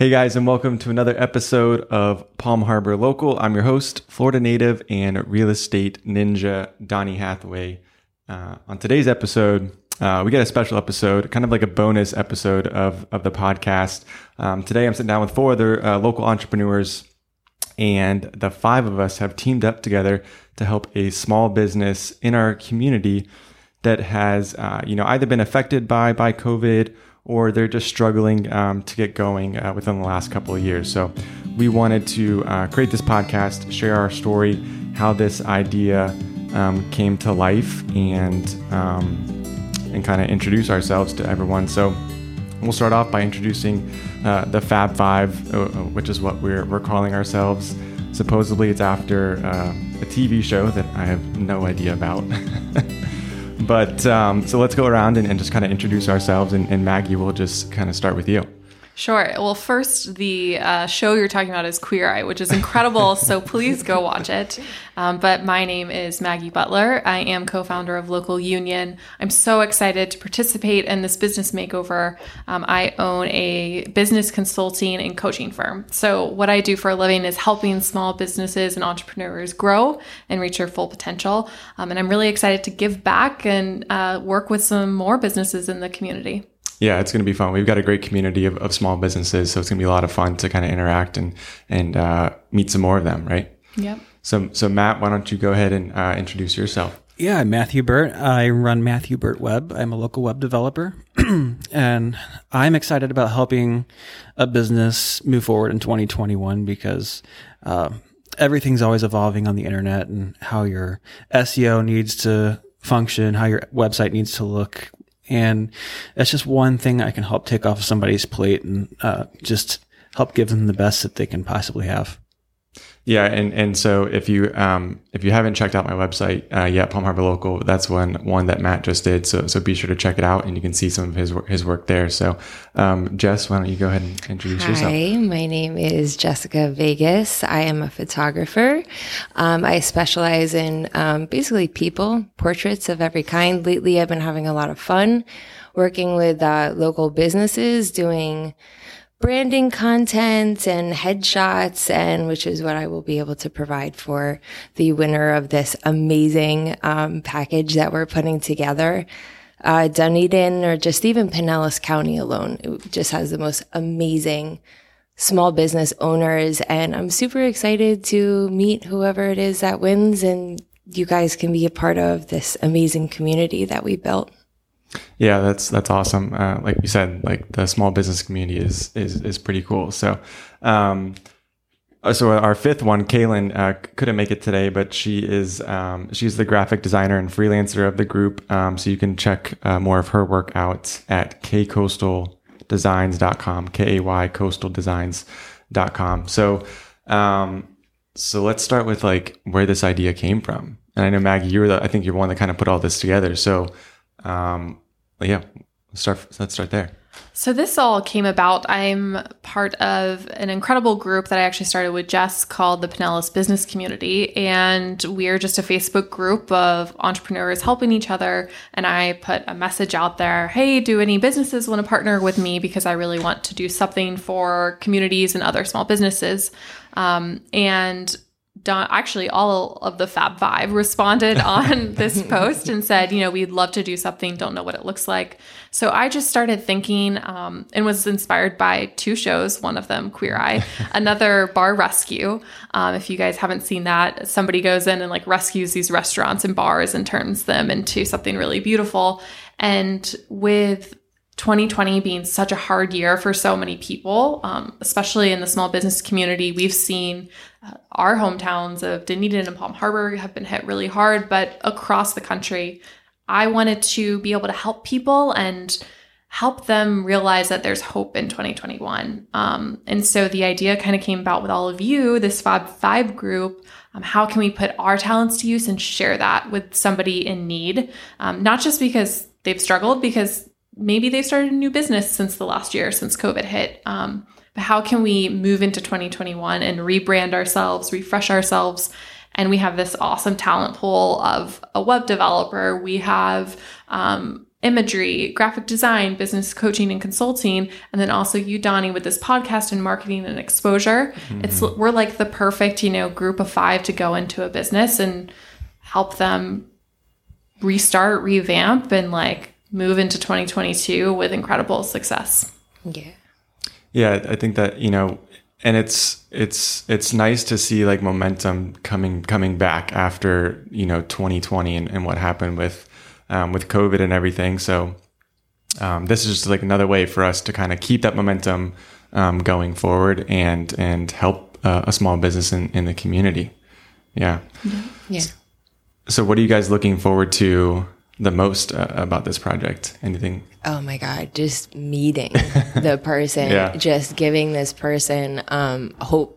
Hey guys, and welcome to another episode of Palm Harbor Local. I'm your host, Florida native and real estate ninja, Donnie Hathaway. Uh, on today's episode, uh, we get a special episode, kind of like a bonus episode of, of the podcast. Um, today, I'm sitting down with four other uh, local entrepreneurs, and the five of us have teamed up together to help a small business in our community that has, uh, you know, either been affected by by COVID or they're just struggling um, to get going uh, within the last couple of years. So, we wanted to uh, create this podcast, share our story, how this idea um, came to life, and um, and kind of introduce ourselves to everyone. So, we'll start off by introducing uh, the Fab Five, uh, which is what we're we're calling ourselves. Supposedly, it's after uh, a TV show that I have no idea about. But um, so let's go around and, and just kind of introduce ourselves. And, and Maggie, we'll just kind of start with you. Sure. Well, first, the uh, show you're talking about is Queer Eye, which is incredible. so please go watch it. Um, but my name is Maggie Butler. I am co founder of Local Union. I'm so excited to participate in this business makeover. Um, I own a business consulting and coaching firm. So, what I do for a living is helping small businesses and entrepreneurs grow and reach their full potential. Um, and I'm really excited to give back and uh, work with some more businesses in the community. Yeah, it's going to be fun. We've got a great community of, of small businesses, so it's going to be a lot of fun to kind of interact and and uh, meet some more of them, right? Yep. So, so Matt, why don't you go ahead and uh, introduce yourself? Yeah, I'm Matthew Burt. I run Matthew Burt Web. I'm a local web developer, and I'm excited about helping a business move forward in 2021 because uh, everything's always evolving on the internet and how your SEO needs to function, how your website needs to look, and that's just one thing I can help take off somebody's plate and uh, just help give them the best that they can possibly have. Yeah, and and so if you um, if you haven't checked out my website uh, yet, Palm Harbor Local, that's one one that Matt just did. So so be sure to check it out, and you can see some of his his work there. So um, Jess, why don't you go ahead and introduce Hi, yourself? Hi, my name is Jessica Vegas. I am a photographer. Um, I specialize in um, basically people portraits of every kind. Lately, I've been having a lot of fun working with uh, local businesses doing branding content and headshots and which is what I will be able to provide for the winner of this amazing um, package that we're putting together. Uh, Dunedin or just even Pinellas County alone, it just has the most amazing small business owners. And I'm super excited to meet whoever it is that wins and you guys can be a part of this amazing community that we built. Yeah, that's that's awesome. Uh, like you said, like the small business community is is is pretty cool. So, um, uh, so our fifth one, Kaylin, uh, couldn't make it today, but she is um, she's the graphic designer and freelancer of the group. Um, so you can check uh, more of her work out at kcoastaldesigns.com, k a y coastaldesigns.com. So, um, so let's start with like where this idea came from. And I know Maggie, you were the I think you're one that kind of put all this together. So um, yeah, let's start. Let's start there. So this all came about. I'm part of an incredible group that I actually started with Jess called the Pinellas Business Community, and we're just a Facebook group of entrepreneurs helping each other. And I put a message out there: Hey, do any businesses want to partner with me? Because I really want to do something for communities and other small businesses. Um, and Don, actually all of the Fab Five responded on this post and said, you know, we'd love to do something, don't know what it looks like. So I just started thinking um, and was inspired by two shows, one of them, Queer Eye, another Bar Rescue. Um, if you guys haven't seen that, somebody goes in and like rescues these restaurants and bars and turns them into something really beautiful. And with 2020 being such a hard year for so many people, um, especially in the small business community, we've seen uh, our hometowns of Dunedin and Palm Harbor have been hit really hard, but across the country, I wanted to be able to help people and help them realize that there's hope in 2021. Um, and so the idea kind of came about with all of you, this Fab Five group. Um, how can we put our talents to use and share that with somebody in need? Um, not just because they've struggled, because maybe they started a new business since the last year, since COVID hit. Um, but how can we move into 2021 and rebrand ourselves, refresh ourselves? And we have this awesome talent pool of a web developer. We have um, imagery, graphic design, business coaching and consulting, and then also you, Donnie, with this podcast and marketing and exposure. Mm-hmm. It's we're like the perfect, you know, group of five to go into a business and help them restart, revamp, and like move into 2022 with incredible success. Yeah. Yeah, I think that, you know, and it's it's it's nice to see like momentum coming coming back after, you know, 2020 and, and what happened with um, with COVID and everything. So um, this is just like another way for us to kind of keep that momentum um, going forward and and help uh, a small business in, in the community. Yeah. Yeah. So, what are you guys looking forward to the most uh, about this project? Anything? Oh my God, just meeting the person, Yeah. just giving this person um, hope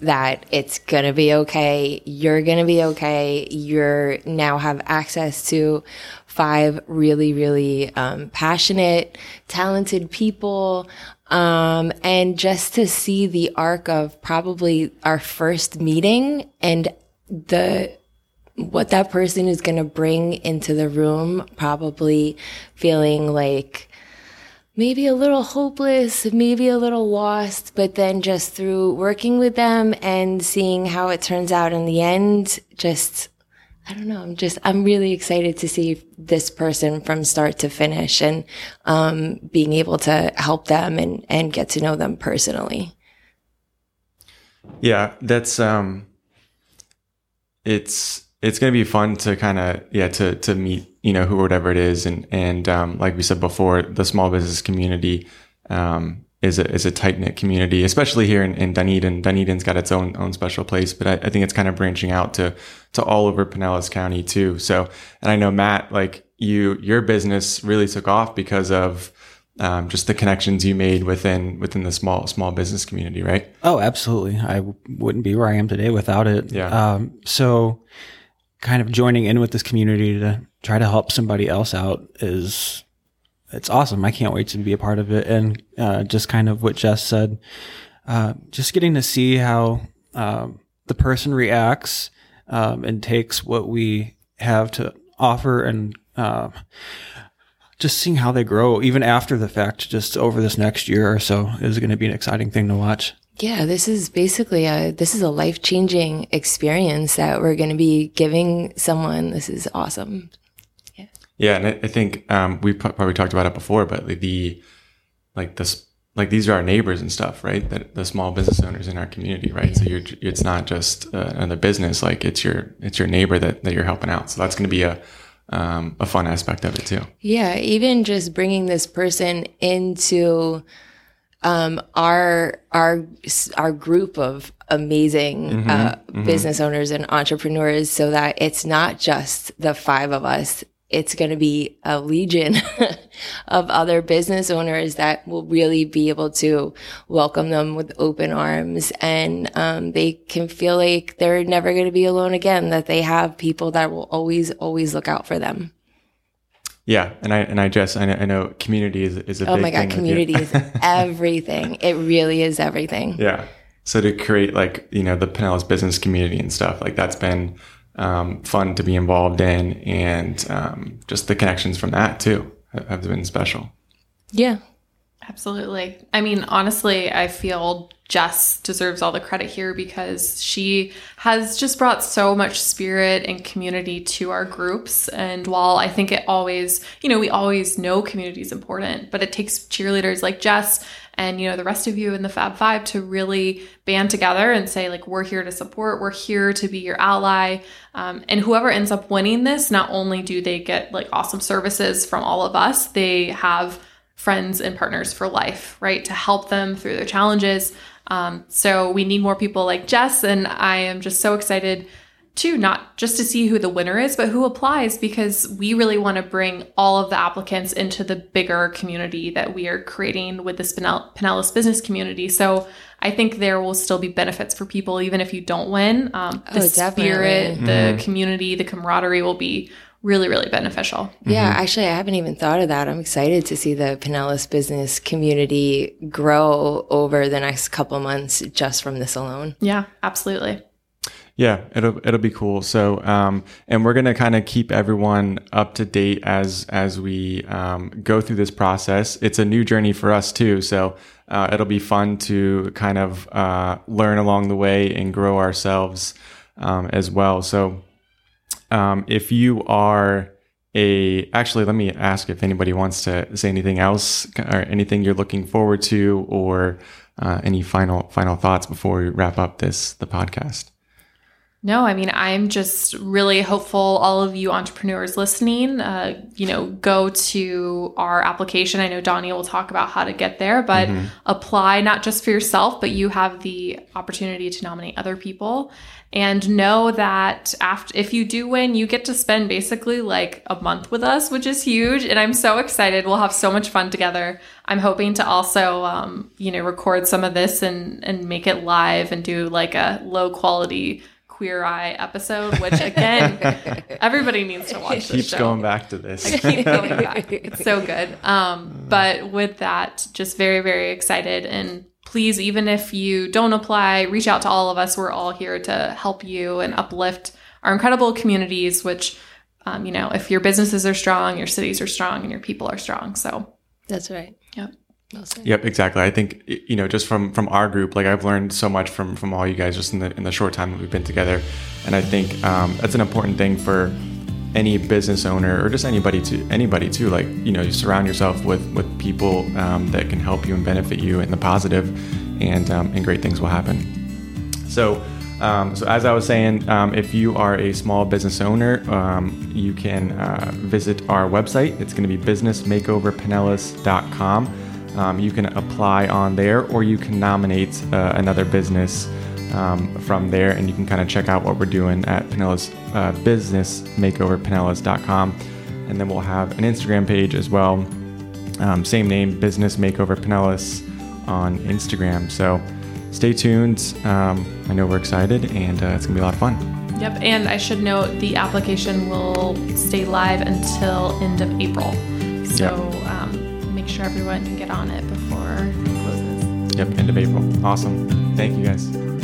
that it's going to be okay. You're going to be okay. You're now have access to five really, really um, passionate, talented people. Um, and just to see the arc of probably our first meeting and the what that person is going to bring into the room, probably feeling like maybe a little hopeless, maybe a little lost, but then just through working with them and seeing how it turns out in the end, just, I don't know, I'm just, I'm really excited to see this person from start to finish and, um, being able to help them and, and get to know them personally. Yeah, that's um, it's it's gonna be fun to kind of yeah to to meet you know who whatever it is and and um, like we said before, the small business community um, is a is a tight knit community, especially here in, in Dunedin. Dunedin's got its own own special place, but I, I think it's kind of branching out to to all over Pinellas County too. So, and I know Matt, like you, your business really took off because of um, just the connections you made within within the small small business community, right? Oh, absolutely. I w- wouldn't be where I am today without it. Yeah. Um, so, kind of joining in with this community to try to help somebody else out is it's awesome. I can't wait to be a part of it. And uh, just kind of what Jess said, uh, just getting to see how um, the person reacts um, and takes what we have to offer and. Uh, just seeing how they grow, even after the fact, just over this next year or so, is going to be an exciting thing to watch. Yeah, this is basically a this is a life changing experience that we're going to be giving someone. This is awesome. Yeah, Yeah, and I, I think um, we pro- probably talked about it before, but like the like this like these are our neighbors and stuff, right? That the small business owners in our community, right? So you're it's not just uh, another business, like it's your it's your neighbor that that you're helping out. So that's going to be a um, a fun aspect of it too. Yeah, even just bringing this person into um, our our our group of amazing uh, business owners and entrepreneurs, so that it's not just the five of us. It's going to be a legion of other business owners that will really be able to welcome them with open arms, and um, they can feel like they're never going to be alone again. That they have people that will always, always look out for them. Yeah, and I and I just I know, I know community is is a Oh big my thing God, with community is everything. It really is everything. Yeah. So to create like, you know, the Pinellas business community and stuff, like that's been um, fun to be involved in. And um, just the connections from that too have- have been special. Yeah. Absolutely. I mean, honestly, I feel Jess deserves all the credit here because she has just brought so much spirit and community to our groups. And while I think it always, you know, we always know community is important, but it takes cheerleaders like Jess and, you know, the rest of you in the Fab Five to really band together and say, like, we're here to support, we're here to be your ally. Um, and whoever ends up winning this, not only do they get like awesome services from all of us, they have friends and partners for life, right? To help them through their challenges. Um, so we need more people like Jess, and I am just so excited to not just to see who the winner is, but who applies because we really want to bring all of the applicants into the bigger community that we are creating with this Pinell- Pinellas business community. So I think there will still be benefits for people even if you don't win. Um, the Oh, spirit, definitely. the community, the camaraderie will be really, really beneficial. Yeah. Actually, I haven't even thought of that. I'm excited to see the Pinellas business community grow over the next couple months just from this alone. Yeah, absolutely. Yeah, it'll it'll be cool. So, um, and we're gonna kind of keep everyone up to date as as we um, go through this process. It's a new journey for us too, so uh, it'll be fun to kind of uh, learn along the way and grow ourselves um, as well. So, um, if you are a actually, let me ask if anybody wants to say anything else or anything you're looking forward to, or uh, any final final thoughts before we wrap up this the podcast. No, I mean, I'm just really hopeful all of you entrepreneurs listening, uh, you know, go to our application. I know Donnie will talk about how to get there, but mm-hmm. apply not just for yourself, but you have the opportunity to nominate other people. And know that after, if you do win, you get to spend basically like a month with us, which is huge. And I'm so excited. We'll have so much fun together. I'm hoping to also, um, you know, record some of this and, and make it live and do like a low quality Queer Eye episode, which again, everybody needs to watch. Keeps show. going back to this. I keep going back. It's so good. Um, but with that, just very, very excited. And please, even if you don't apply, reach out to all of us. We're all here to help you and uplift our incredible communities. Which, um, you know, if your businesses are strong, your cities are strong, and your people are strong. So that's right. Yep. Yep, exactly. I think you know just from from our group, like I've learned so much from from all you guys just in the in the short time that we've been together, and I think um, that's an important thing for any business owner or just anybody to anybody too. Like you know, you surround yourself with with people um, that can help you and benefit you in the positive, and um, and great things will happen. So. Um, so as I was saying, um, if you are a small business owner, um, you can uh, visit our website. It's going to be businessmakeoverpinellas.com. Um, you can apply on there or you can nominate uh, another business um, from there and you can kind of check out what we're doing at Pinellas uh, business makeover and then we'll have an Instagram page as well. Um, same name business makeover Pinellas on Instagram. So stay tuned. Um, I know we're excited and uh, it's gonna be a lot of fun. Yep, and I should note the application will stay live until end of April. So yep. Sure everyone can get on it before it closes. Yep, end of April. Awesome. Thank you guys.